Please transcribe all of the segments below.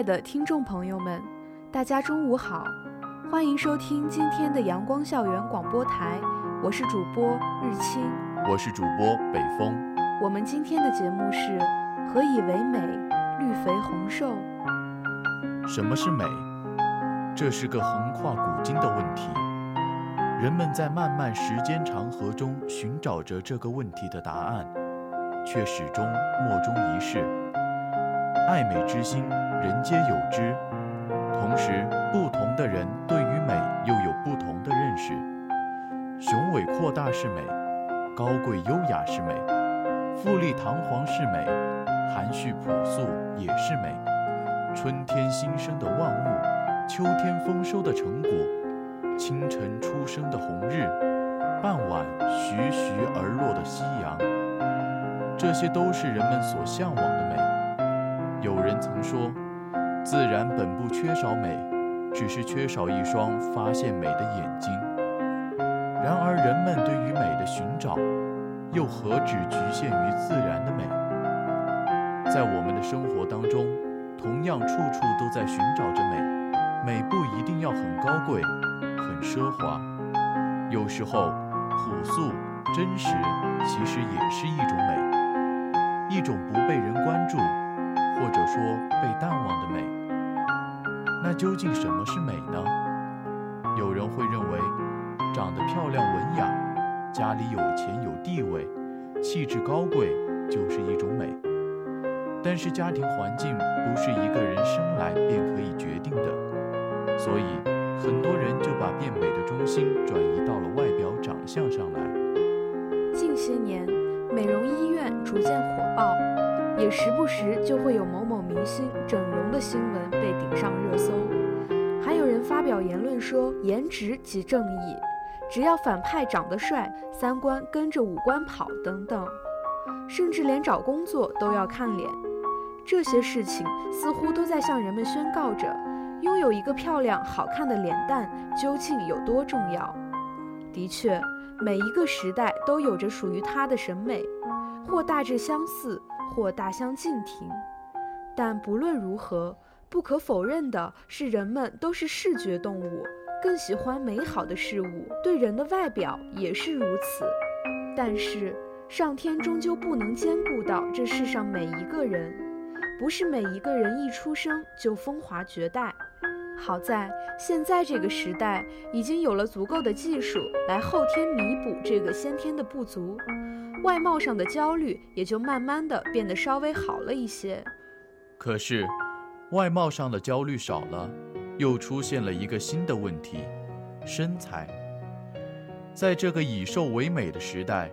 爱的听众朋友们，大家中午好，欢迎收听今天的阳光校园广播台，我是主播日清，我是主播北风。我们今天的节目是何以为美？绿肥红瘦。什么是美？这是个横跨古今的问题，人们在漫漫时间长河中寻找着这个问题的答案，却始终莫衷一是。爱美之心，人皆有之。同时，不同的人对于美又有不同的认识。雄伟阔大是美，高贵优雅是美，富丽堂皇是美，含蓄朴素也是美。春天新生的万物，秋天丰收的成果，清晨初升的红日，傍晚徐徐而落的夕阳，这些都是人们所向往的美。有人曾说，自然本不缺少美，只是缺少一双发现美的眼睛。然而，人们对于美的寻找，又何止局限于自然的美？在我们的生活当中，同样处处都在寻找着美。美不一定要很高贵、很奢华，有时候朴素、真实，其实也是一种美，一种不被人关注。或者说被淡忘的美，那究竟什么是美呢？有人会认为，长得漂亮、文雅，家里有钱有地位，气质高贵，就是一种美。但是家庭环境不是一个人生来便可以决定的，所以很多人就把变美的中心转移到了外表长相上来。近些年，美容医院逐渐火爆。也时不时就会有某某明星整容的新闻被顶上热搜，还有人发表言论说颜值即正义，只要反派长得帅，三观跟着五官跑等等，甚至连找工作都要看脸。这些事情似乎都在向人们宣告着，拥有一个漂亮好看的脸蛋究竟有多重要。的确，每一个时代都有着属于它的审美，或大致相似。或大相径庭，但不论如何，不可否认的是，人们都是视觉动物，更喜欢美好的事物，对人的外表也是如此。但是，上天终究不能兼顾到这世上每一个人，不是每一个人一出生就风华绝代。好在现在这个时代，已经有了足够的技术来后天弥补这个先天的不足。外貌上的焦虑也就慢慢的变得稍微好了一些。可是，外貌上的焦虑少了，又出现了一个新的问题：身材。在这个以瘦为美的时代，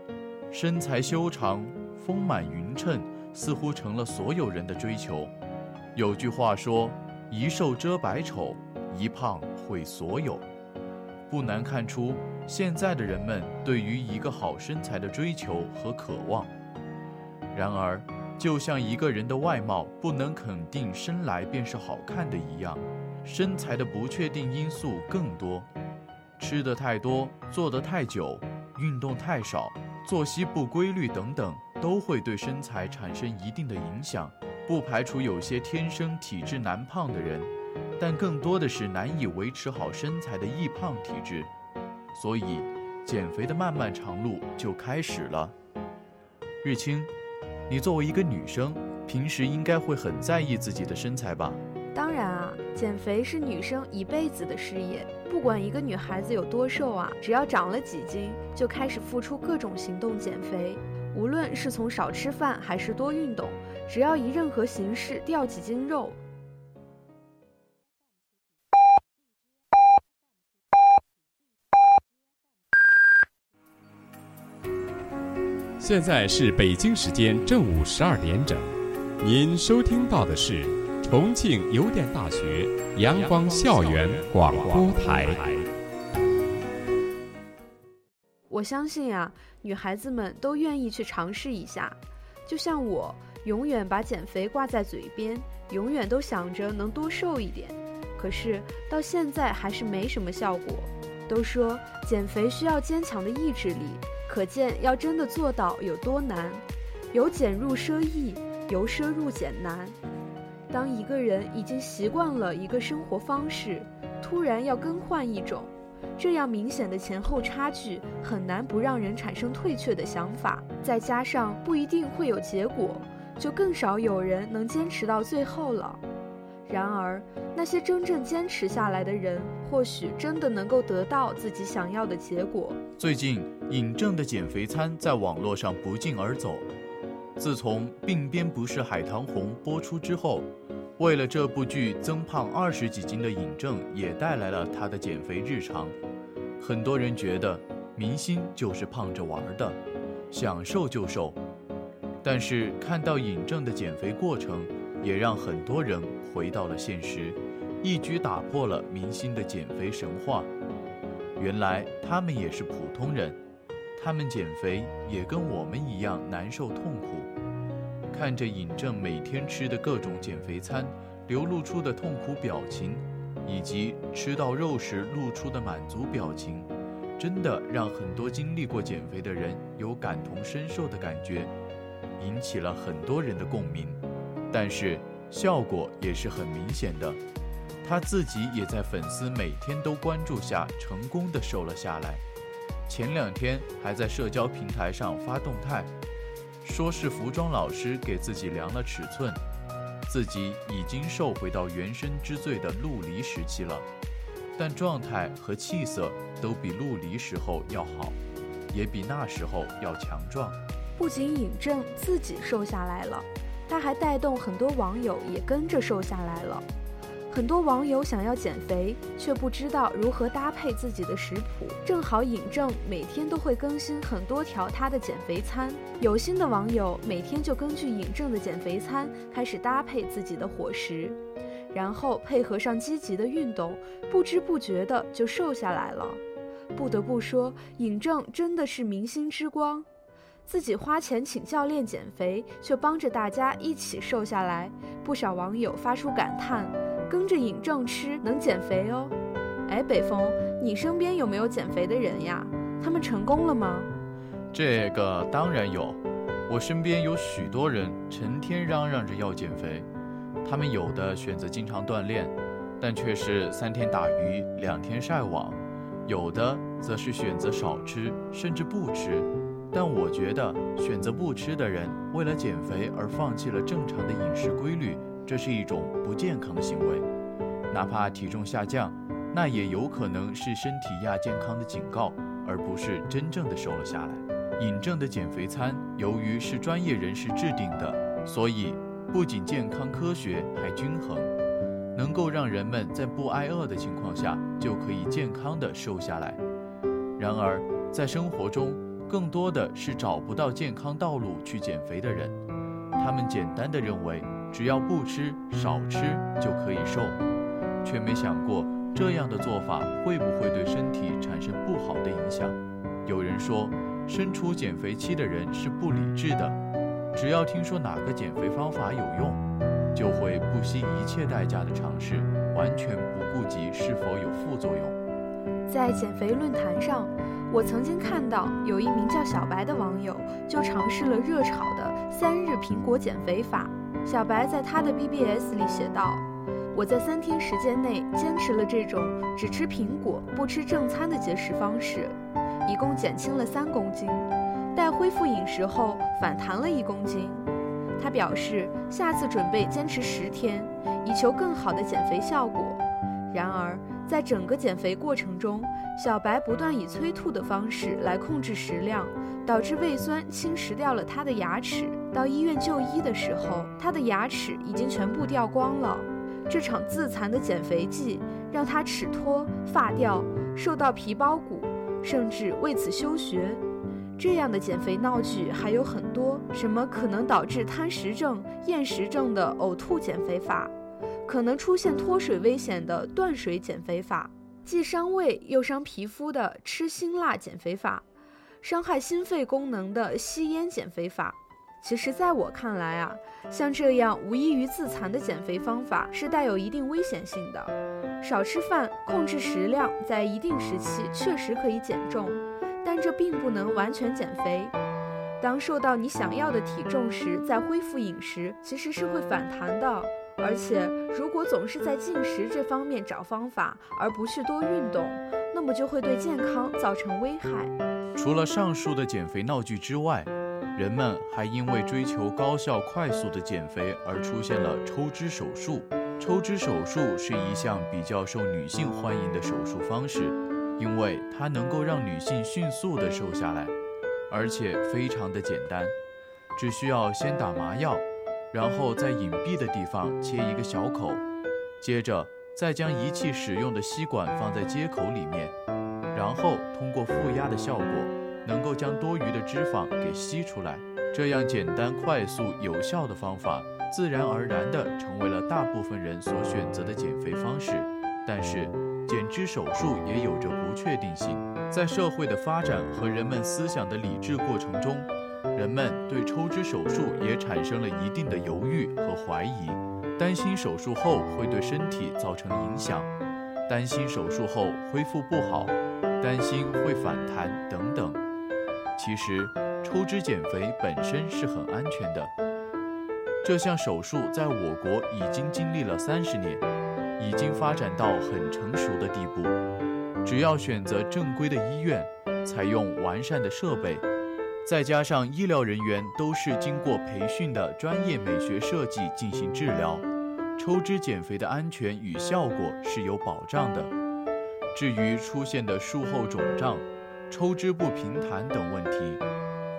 身材修长、丰满匀称似乎成了所有人的追求。有句话说：“一瘦遮百丑，一胖毁所有。”不难看出，现在的人们对于一个好身材的追求和渴望。然而，就像一个人的外貌不能肯定生来便是好看的一样，身材的不确定因素更多。吃的太多、坐得太久、运动太少、作息不规律等等，都会对身材产生一定的影响。不排除有些天生体质难胖的人。但更多的是难以维持好身材的易胖体质，所以减肥的漫漫长路就开始了。日清，你作为一个女生，平时应该会很在意自己的身材吧？当然啊，减肥是女生一辈子的事业。不管一个女孩子有多瘦啊，只要长了几斤，就开始付出各种行动减肥。无论是从少吃饭还是多运动，只要以任何形式掉几斤肉。现在是北京时间正午十二点整。您收听到的是重庆邮电大学阳光校园广播台。我相信啊，女孩子们都愿意去尝试一下。就像我，永远把减肥挂在嘴边，永远都想着能多瘦一点，可是到现在还是没什么效果。都说减肥需要坚强的意志力，可见要真的做到有多难。由俭入奢易，由奢入俭难。当一个人已经习惯了一个生活方式，突然要更换一种，这样明显的前后差距，很难不让人产生退却的想法。再加上不一定会有结果，就更少有人能坚持到最后了。然而，那些真正坚持下来的人，或许真的能够得到自己想要的结果。最近，尹正的减肥餐在网络上不胫而走。自从《鬓边不是海棠红》播出之后，为了这部剧增胖二十几斤的尹正也带来了他的减肥日常。很多人觉得明星就是胖着玩的，想瘦就瘦。但是看到尹正的减肥过程，也让很多人回到了现实，一举打破了明星的减肥神话。原来他们也是普通人，他们减肥也跟我们一样难受痛苦。看着尹正每天吃的各种减肥餐，流露出的痛苦表情，以及吃到肉时露出的满足表情，真的让很多经历过减肥的人有感同身受的感觉，引起了很多人的共鸣。但是效果也是很明显的，他自己也在粉丝每天都关注下成功的瘦了下来。前两天还在社交平台上发动态，说是服装老师给自己量了尺寸，自己已经瘦回到原生之最的陆离时期了，但状态和气色都比陆离时候要好，也比那时候要强壮。不仅尹正自己瘦下来了。他还带动很多网友也跟着瘦下来了。很多网友想要减肥，却不知道如何搭配自己的食谱。正好尹正每天都会更新很多条他的减肥餐，有心的网友每天就根据尹正的减肥餐开始搭配自己的伙食，然后配合上积极的运动，不知不觉的就瘦下来了。不得不说，尹正真的是明星之光。自己花钱请教练减肥，却帮着大家一起瘦下来。不少网友发出感叹：“跟着尹正吃能减肥哦。”哎，北风，你身边有没有减肥的人呀？他们成功了吗？这个当然有，我身边有许多人成天嚷嚷着要减肥。他们有的选择经常锻炼，但却是三天打鱼两天晒网；有的则是选择少吃，甚至不吃。但我觉得，选择不吃的人为了减肥而放弃了正常的饮食规律，这是一种不健康的行为。哪怕体重下降，那也有可能是身体亚健康的警告，而不是真正的瘦了下来。尹正的减肥餐由于是专业人士制定的，所以不仅健康科学，还均衡，能够让人们在不挨饿的情况下就可以健康的瘦下来。然而，在生活中，更多的是找不到健康道路去减肥的人，他们简单的认为只要不吃少吃就可以瘦，却没想过这样的做法会不会对身体产生不好的影响。有人说，身处减肥期的人是不理智的，只要听说哪个减肥方法有用，就会不惜一切代价的尝试，完全不顾及是否有副作用。在减肥论坛上。我曾经看到有一名叫小白的网友就尝试了热炒的三日苹果减肥法。小白在他的 BBS 里写道：“我在三天时间内坚持了这种只吃苹果不吃正餐的节食方式，一共减轻了三公斤。待恢复饮食后反弹了一公斤。他表示下次准备坚持十天，以求更好的减肥效果。然而。”在整个减肥过程中，小白不断以催吐的方式来控制食量，导致胃酸侵蚀掉了他的牙齿。到医院就医的时候，他的牙齿已经全部掉光了。这场自残的减肥计让他齿脱、发掉、瘦到皮包骨，甚至为此休学。这样的减肥闹剧还有很多，什么可能导致贪食症、厌食症的呕吐减肥法，可能出现脱水危险的断水减肥法，既伤胃又伤皮肤的吃辛辣减肥法，伤害心肺功能的吸烟减肥法。其实，在我看来啊，像这样无异于自残的减肥方法是带有一定危险性的。少吃饭，控制食量，在一定时期确实可以减重。但这并不能完全减肥。当瘦到你想要的体重时，再恢复饮食，其实是会反弹的。而且，如果总是在进食这方面找方法，而不去多运动，那么就会对健康造成危害。除了上述的减肥闹剧之外，人们还因为追求高效快速的减肥而出现了抽脂手术。抽脂手术是一项比较受女性欢迎的手术方式。因为它能够让女性迅速地瘦下来，而且非常的简单，只需要先打麻药，然后在隐蔽的地方切一个小口，接着再将仪器使用的吸管放在接口里面，然后通过负压的效果，能够将多余的脂肪给吸出来。这样简单、快速、有效的方法，自然而然地成为了大部分人所选择的减肥方式。但是，减脂手术也有着不确定性，在社会的发展和人们思想的理智过程中，人们对抽脂手术也产生了一定的犹豫和怀疑，担心手术后会对身体造成影响，担心手术后恢复不好，担心会反弹等等。其实，抽脂减肥本身是很安全的，这项手术在我国已经经历了三十年。已经发展到很成熟的地步，只要选择正规的医院，采用完善的设备，再加上医疗人员都是经过培训的专业美学设计进行治疗，抽脂减肥的安全与效果是有保障的。至于出现的术后肿胀、抽脂不平坦等问题，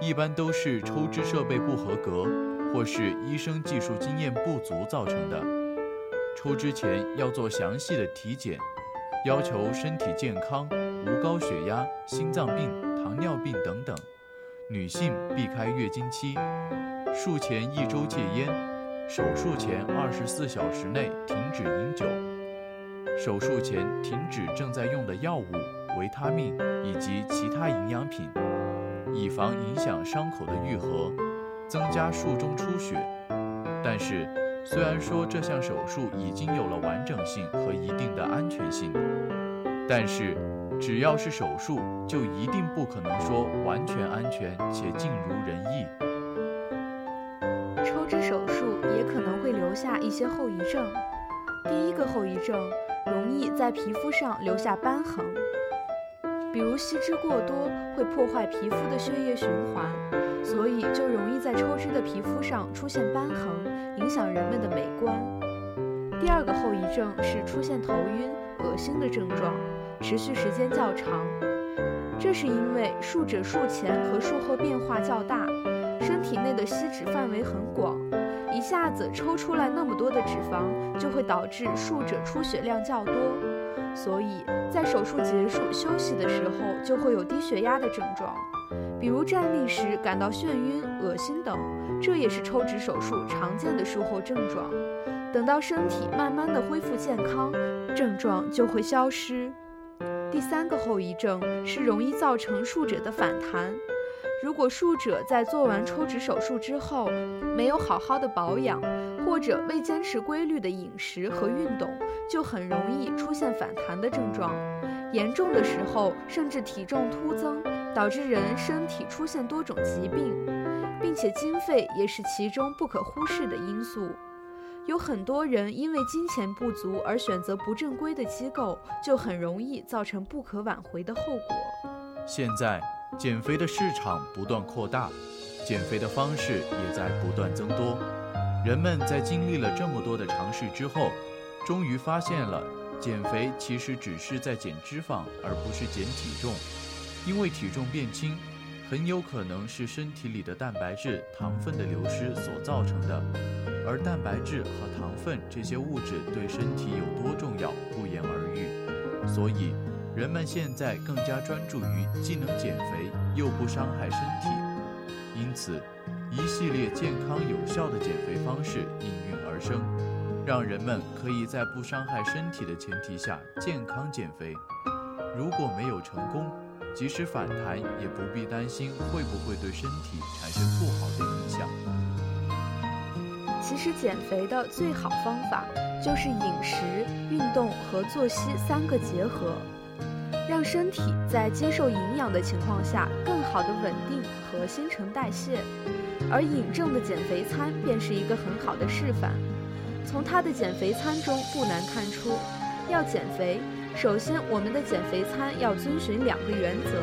一般都是抽脂设备不合格，或是医生技术经验不足造成的。抽脂前要做详细的体检，要求身体健康，无高血压、心脏病、糖尿病等等。女性避开月经期，术前一周戒烟，手术前二十四小时内停止饮酒，手术前停止正在用的药物、维他命以及其他营养品，以防影响伤口的愈合，增加术中出血。但是。虽然说这项手术已经有了完整性和一定的安全性，但是只要是手术，就一定不可能说完全安全且尽如人意。抽脂手术也可能会留下一些后遗症。第一个后遗症，容易在皮肤上留下瘢痕，比如吸脂过多会破坏皮肤的血液循环，所以就容易在抽脂的皮肤上出现瘢痕。影响人们的美观。第二个后遗症是出现头晕、恶心的症状，持续时间较长。这是因为术者术前和术后变化较大，身体内的吸脂范围很广，一下子抽出来那么多的脂肪，就会导致术者出血量较多。所以在手术结束休息的时候，就会有低血压的症状。比如站立时感到眩晕、恶心等，这也是抽脂手术常见的术后症状。等到身体慢慢的恢复健康，症状就会消失。第三个后遗症是容易造成术者的反弹。如果术者在做完抽脂手术之后没有好好的保养，或者未坚持规律的饮食和运动，就很容易出现反弹的症状。严重的时候，甚至体重突增。导致人身体出现多种疾病，并且经费也是其中不可忽视的因素。有很多人因为金钱不足而选择不正规的机构，就很容易造成不可挽回的后果。现在，减肥的市场不断扩大，减肥的方式也在不断增多。人们在经历了这么多的尝试之后，终于发现了，减肥其实只是在减脂肪，而不是减体重。因为体重变轻，很有可能是身体里的蛋白质、糖分的流失所造成的。而蛋白质和糖分这些物质对身体有多重要，不言而喻。所以，人们现在更加专注于既能减肥又不伤害身体，因此，一系列健康有效的减肥方式应运而生，让人们可以在不伤害身体的前提下健康减肥。如果没有成功，即使反弹，也不必担心会不会对身体产生不好的影响。其实减肥的最好方法就是饮食、运动和作息三个结合，让身体在接受营养的情况下更好的稳定和新陈代谢。而尹正的减肥餐便是一个很好的示范。从他的减肥餐中不难看出，要减肥。首先，我们的减肥餐要遵循两个原则：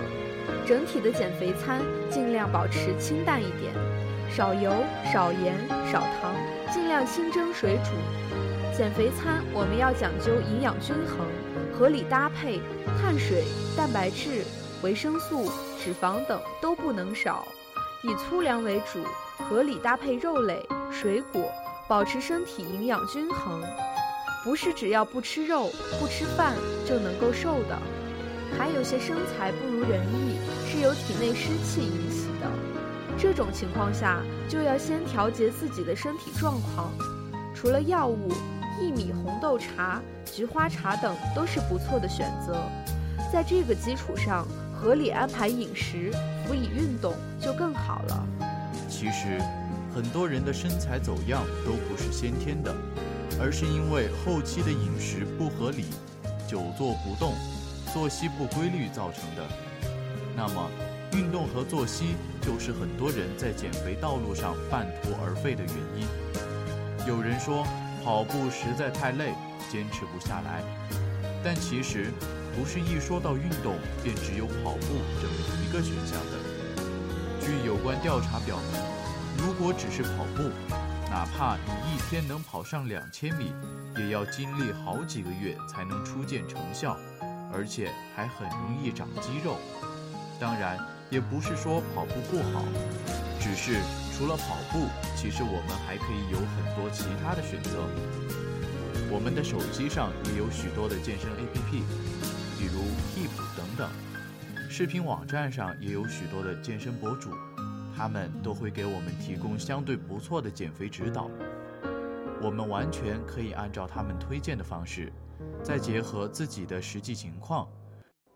整体的减肥餐尽量保持清淡一点，少油、少盐、少糖，尽量清蒸水煮。减肥餐我们要讲究营养均衡，合理搭配，碳水、蛋白质、维生素、脂肪等都不能少，以粗粮为主，合理搭配肉类、水果，保持身体营养均衡。不是只要不吃肉、不吃饭就能够瘦的，还有些身材不如人意，是由体内湿气引起的。这种情况下，就要先调节自己的身体状况。除了药物，薏米红豆茶、菊花茶等都是不错的选择。在这个基础上，合理安排饮食，辅以运动，就更好了。其实，很多人的身材走样都不是先天的。而是因为后期的饮食不合理、久坐不动、作息不规律造成的。那么，运动和作息就是很多人在减肥道路上半途而废的原因。有人说跑步实在太累，坚持不下来。但其实，不是一说到运动便只有跑步这么一个选项的。据有关调查表明，如果只是跑步，哪怕你一天能跑上两千米，也要经历好几个月才能初见成效，而且还很容易长肌肉。当然，也不是说跑步不好，只是除了跑步，其实我们还可以有很多其他的选择。我们的手机上也有许多的健身 APP，比如 Keep 等等。视频网站上也有许多的健身博主。他们都会给我们提供相对不错的减肥指导，我们完全可以按照他们推荐的方式，再结合自己的实际情况，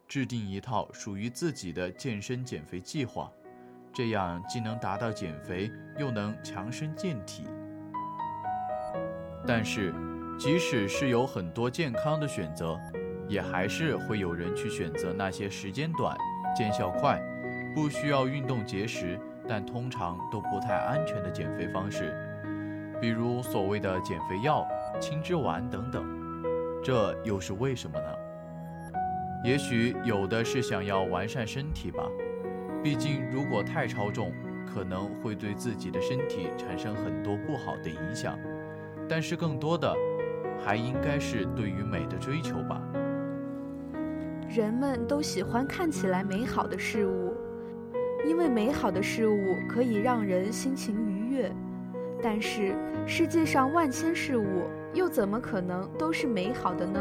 制定一套属于自己的健身减肥计划，这样既能达到减肥，又能强身健体。但是，即使是有很多健康的选择，也还是会有人去选择那些时间短、见效快、不需要运动节食。但通常都不太安全的减肥方式，比如所谓的减肥药、轻脂丸等等，这又是为什么呢？也许有的是想要完善身体吧，毕竟如果太超重，可能会对自己的身体产生很多不好的影响。但是更多的，还应该是对于美的追求吧。人们都喜欢看起来美好的事物。因为美好的事物可以让人心情愉悦，但是世界上万千事物又怎么可能都是美好的呢？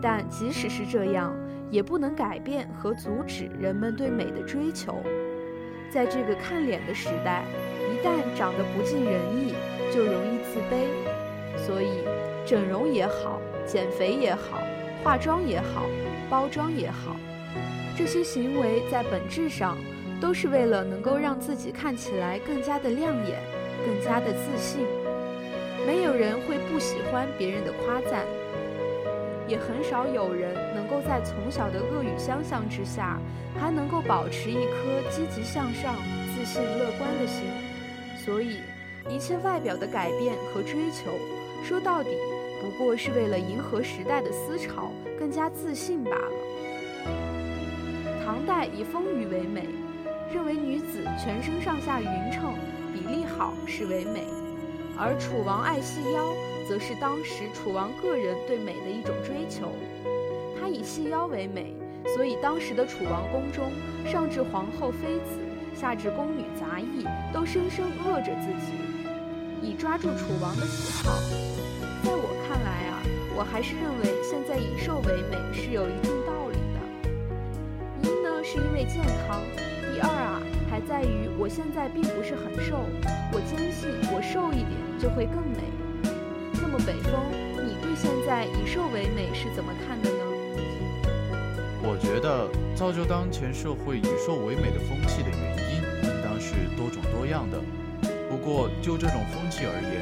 但即使是这样，也不能改变和阻止人们对美的追求。在这个看脸的时代，一旦长得不尽人意，就容易自卑。所以，整容也好，减肥也好，化妆也好，包装也好，这些行为在本质上。都是为了能够让自己看起来更加的亮眼，更加的自信。没有人会不喜欢别人的夸赞，也很少有人能够在从小的恶语相向之下，还能够保持一颗积极向上、自信乐观的心。所以，一切外表的改变和追求，说到底，不过是为了迎合时代的思潮，更加自信罢了。唐代以丰腴为美。认为女子全身上下匀称、比例好是为美，而楚王爱细腰，则是当时楚王个人对美的一种追求。他以细腰为美，所以当时的楚王宫中，上至皇后妃子，下至宫女杂役，都深深饿着自己，以抓住楚王的喜好。在我看来啊，我还是认为现在以瘦为美是有一定道理的。一呢是因为健康，第二啊，还在于我现在并不是很瘦，我坚信我瘦一点就会更美。北风，你对现在以瘦为美是怎么看的呢？我觉得造就当前社会以瘦为美的风气的原因，应当是多种多样的。不过就这种风气而言，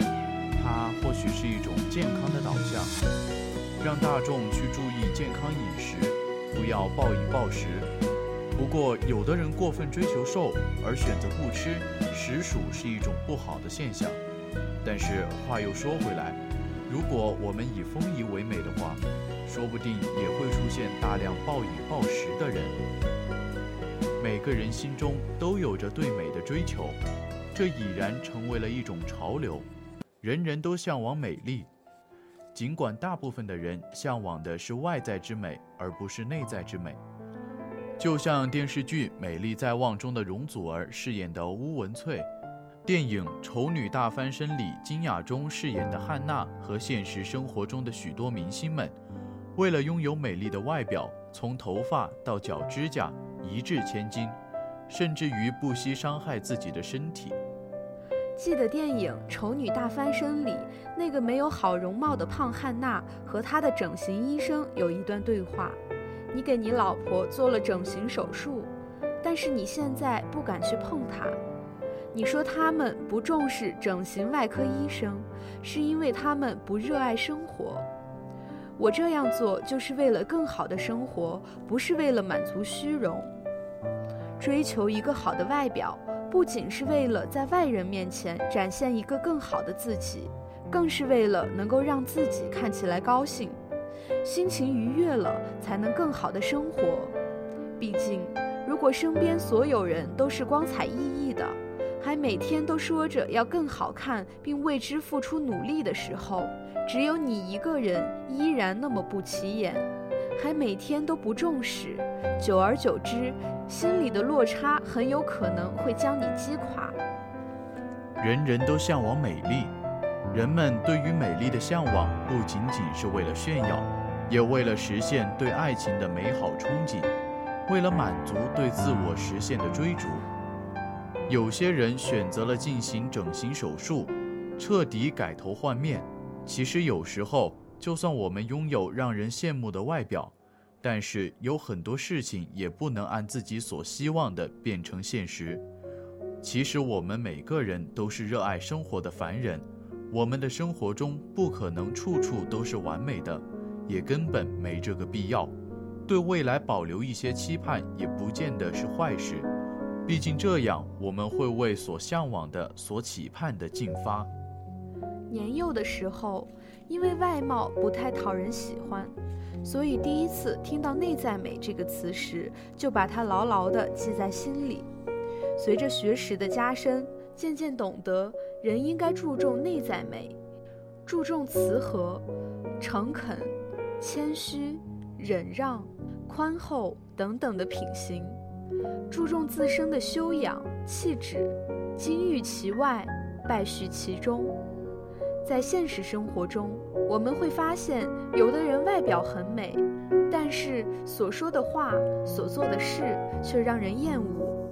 它或许是一种健康的导向，让大众去注意健康饮食，不要暴饮暴食。不过有的人过分追求瘦而选择不吃，实属是一种不好的现象。但是话又说回来，如果我们以丰仪为美的话，说不定也会出现大量暴饮暴食的人。每个人心中都有着对美的追求，这已然成为了一种潮流，人人都向往美丽。尽管大部分的人向往的是外在之美，而不是内在之美。就像电视剧《美丽在望》中的容祖儿饰演的乌文翠，电影《丑女大翻身》里金雅中饰演的汉娜，和现实生活中的许多明星们。为了拥有美丽的外表，从头发到脚指甲一掷千金，甚至于不惜伤害自己的身体。记得电影《丑女大翻身》里那个没有好容貌的胖汉娜和她的整形医生有一段对话：“你给你老婆做了整形手术，但是你现在不敢去碰她。你说他们不重视整形外科医生，是因为他们不热爱生活。”我这样做就是为了更好的生活，不是为了满足虚荣。追求一个好的外表，不仅是为了在外人面前展现一个更好的自己，更是为了能够让自己看起来高兴，心情愉悦了，才能更好的生活。毕竟，如果身边所有人都是光彩熠熠的，还每天都说着要更好看，并为之付出努力的时候，只有你一个人依然那么不起眼，还每天都不重视，久而久之，心里的落差很有可能会将你击垮。人人都向往美丽，人们对于美丽的向往不仅仅是为了炫耀，也为了实现对爱情的美好憧憬，为了满足对自我实现的追逐。有些人选择了进行整形手术，彻底改头换面。其实有时候，就算我们拥有让人羡慕的外表，但是有很多事情也不能按自己所希望的变成现实。其实我们每个人都是热爱生活的凡人，我们的生活中不可能处处都是完美的，也根本没这个必要。对未来保留一些期盼，也不见得是坏事。毕竟这样，我们会为所向往的、所期盼的进发。年幼的时候，因为外貌不太讨人喜欢，所以第一次听到“内在美”这个词时，就把它牢牢地记在心里。随着学识的加深，渐渐懂得人应该注重内在美，注重慈和、诚恳、谦虚、忍让、宽厚等等的品行。注重自身的修养、气质，金玉其外，败絮其中。在现实生活中，我们会发现，有的人外表很美，但是所说的话、所做的事却让人厌恶；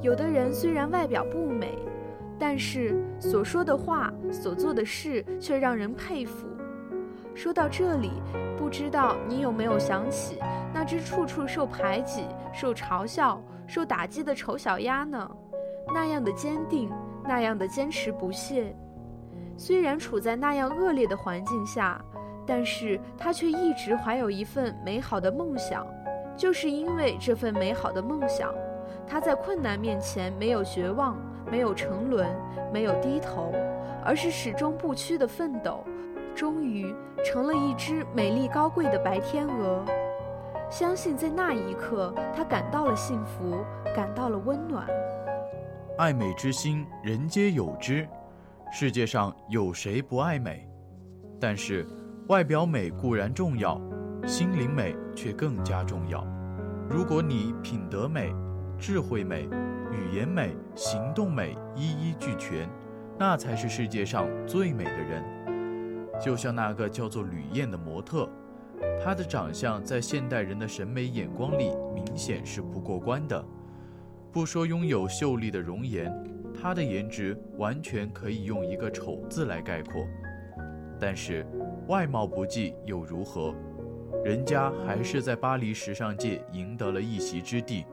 有的人虽然外表不美，但是所说的话、所做的事却让人佩服。说到这里，不知道你有没有想起那只处处受排挤、受嘲笑、受打击的丑小鸭呢？那样的坚定，那样的坚持不懈。虽然处在那样恶劣的环境下，但是他却一直怀有一份美好的梦想。就是因为这份美好的梦想，他在困难面前没有绝望，没有沉沦，没有低头，而是始终不屈的奋斗。终于成了一只美丽高贵的白天鹅。相信在那一刻，他感到了幸福，感到了温暖。爱美之心，人皆有之。世界上有谁不爱美？但是，外表美固然重要，心灵美却更加重要。如果你品德美、智慧美、语言美、行动美一一俱全，那才是世界上最美的人。就像那个叫做吕燕的模特，她的长相在现代人的审美眼光里明显是不过关的。不说拥有秀丽的容颜，她的颜值完全可以用一个丑字来概括。但是，外貌不济又如何？人家还是在巴黎时尚界赢得了一席之地，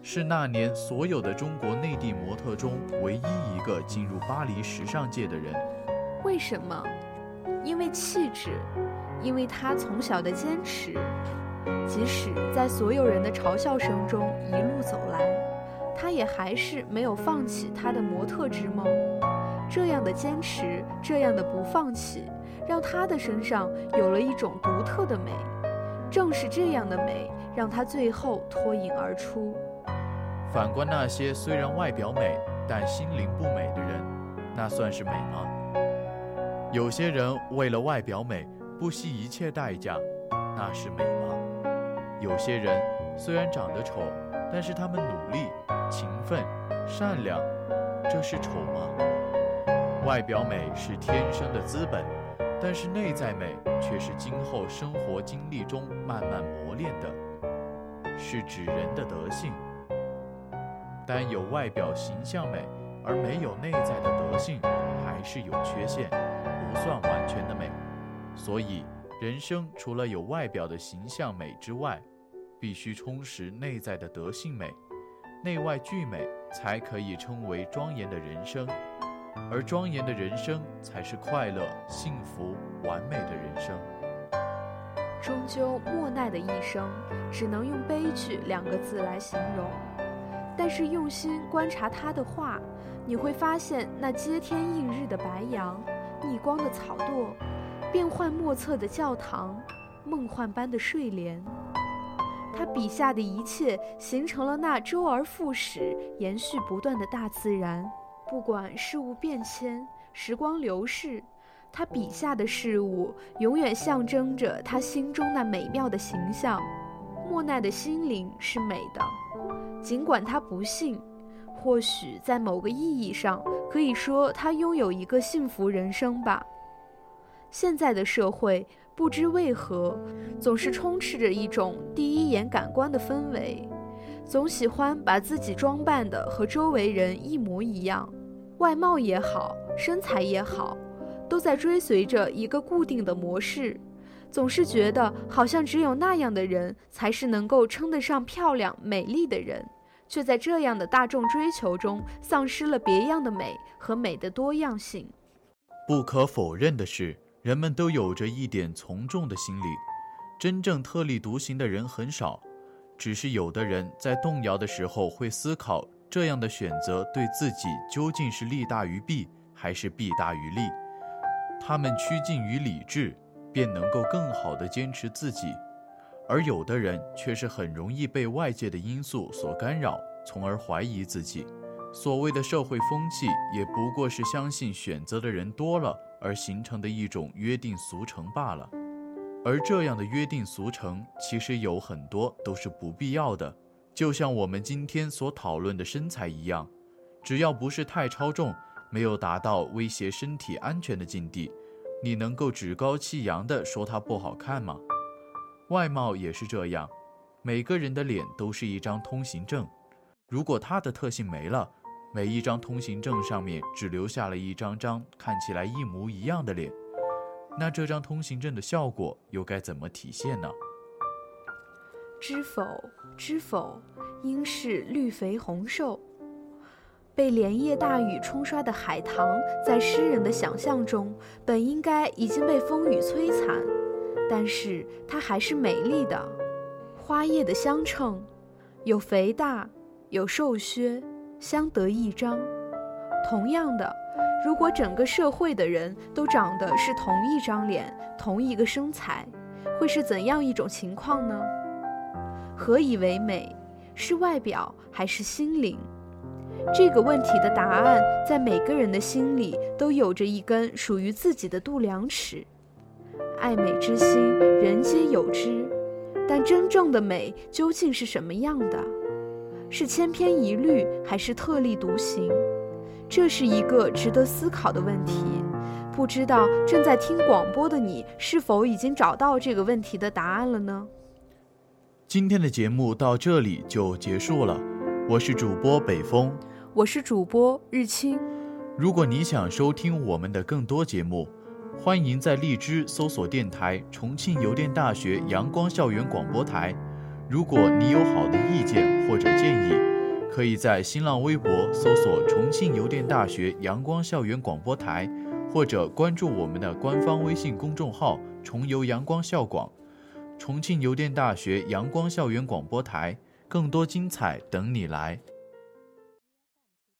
是那年所有的中国内地模特中唯一一个进入巴黎时尚界的人。为什么？因为气质，因为他从小的坚持，即使在所有人的嘲笑声中一路走来，他也还是没有放弃他的模特之梦。这样的坚持，这样的不放弃，让他的身上有了一种独特的美。正是这样的美，让他最后脱颖而出。反观那些虽然外表美，但心灵不美的人，那算是美吗？有些人为了外表美不惜一切代价，那是美吗？有些人虽然长得丑，但是他们努力、勤奋、善良，这是丑吗？外表美是天生的资本。但是内在美却是今后生活经历中慢慢磨练的，是指人的德性。但有外表形象美而没有内在的德性，还是有缺陷，不算完全的美。所以，人生除了有外表的形象美之外，必须充实内在的德性美，内外俱美，才可以称为庄严的人生。而庄严的人生才是快乐、幸福、完美的人生。终究，莫奈的一生只能用悲剧两个字来形容。但是用心观察他的画，你会发现那接天映日的白杨、逆光的草垛、变幻莫测的教堂、梦幻般的睡莲。他笔下的一切，形成了那周而复始、延续不断的大自然。不管事物变迁，时光流逝，他笔下的事物永远象征着他心中那美妙的形象。莫奈的心灵是美的，尽管他不幸，或许在某个意义上可以说他拥有一个幸福人生吧。现在的社会不知为何总是充斥着一种第一眼感官的氛围，总喜欢把自己装扮的和周围人一模一样。外貌也好，身材也好，都在追随着一个固定的模式，总是觉得好像只有那样的人才是能够称得上漂亮、美丽的人，却在这样的大众追求中丧失了别样的美和美的多样性。不可否认的是，人们都有着一点从众的心理，真正特立独行的人很少，只是有的人在动摇的时候会思考。这样的选择对自己究竟是利大于弊，还是弊大于利？他们趋近于理智，便能够更好地坚持自己；而有的人却是很容易被外界的因素所干扰，从而怀疑自己。所谓的社会风气，也不过是相信选择的人多了而形成的一种约定俗成罢了。而这样的约定俗成，其实有很多都是不必要的。就像我们今天所讨论的身材一样，只要不是太超重，没有达到威胁身体安全的境地，你能够趾高气扬地说它不好看吗？外貌也是这样，每个人的脸都是一张通行证，如果它的特性没了，每一张通行证上面只留下了一张张看起来一模一样的脸，那这张通行证的效果又该怎么体现呢？知否，知否，应是绿肥红瘦。被连夜大雨冲刷的海棠，在诗人的想象中，本应该已经被风雨摧残，但是它还是美丽的。花叶的相称，有肥大，有瘦削，相得益彰。同样的，如果整个社会的人都长得是同一张脸，同一个身材，会是怎样一种情况呢？何以为美？是外表还是心灵？这个问题的答案，在每个人的心里都有着一根属于自己的度量尺。爱美之心，人皆有之，但真正的美究竟是什么样的？是千篇一律，还是特立独行？这是一个值得思考的问题。不知道正在听广播的你，是否已经找到这个问题的答案了呢？今天的节目到这里就结束了，我是主播北风，我是主播日清。如果你想收听我们的更多节目，欢迎在荔枝搜索电台重庆邮电大学阳光校园广播台。如果你有好的意见或者建议，可以在新浪微博搜索重庆邮电大学阳光校园广播台。或者关注我们的官方微信公众号“重邮阳光校广”，重庆邮电大学阳光校园广播台，更多精彩等你来。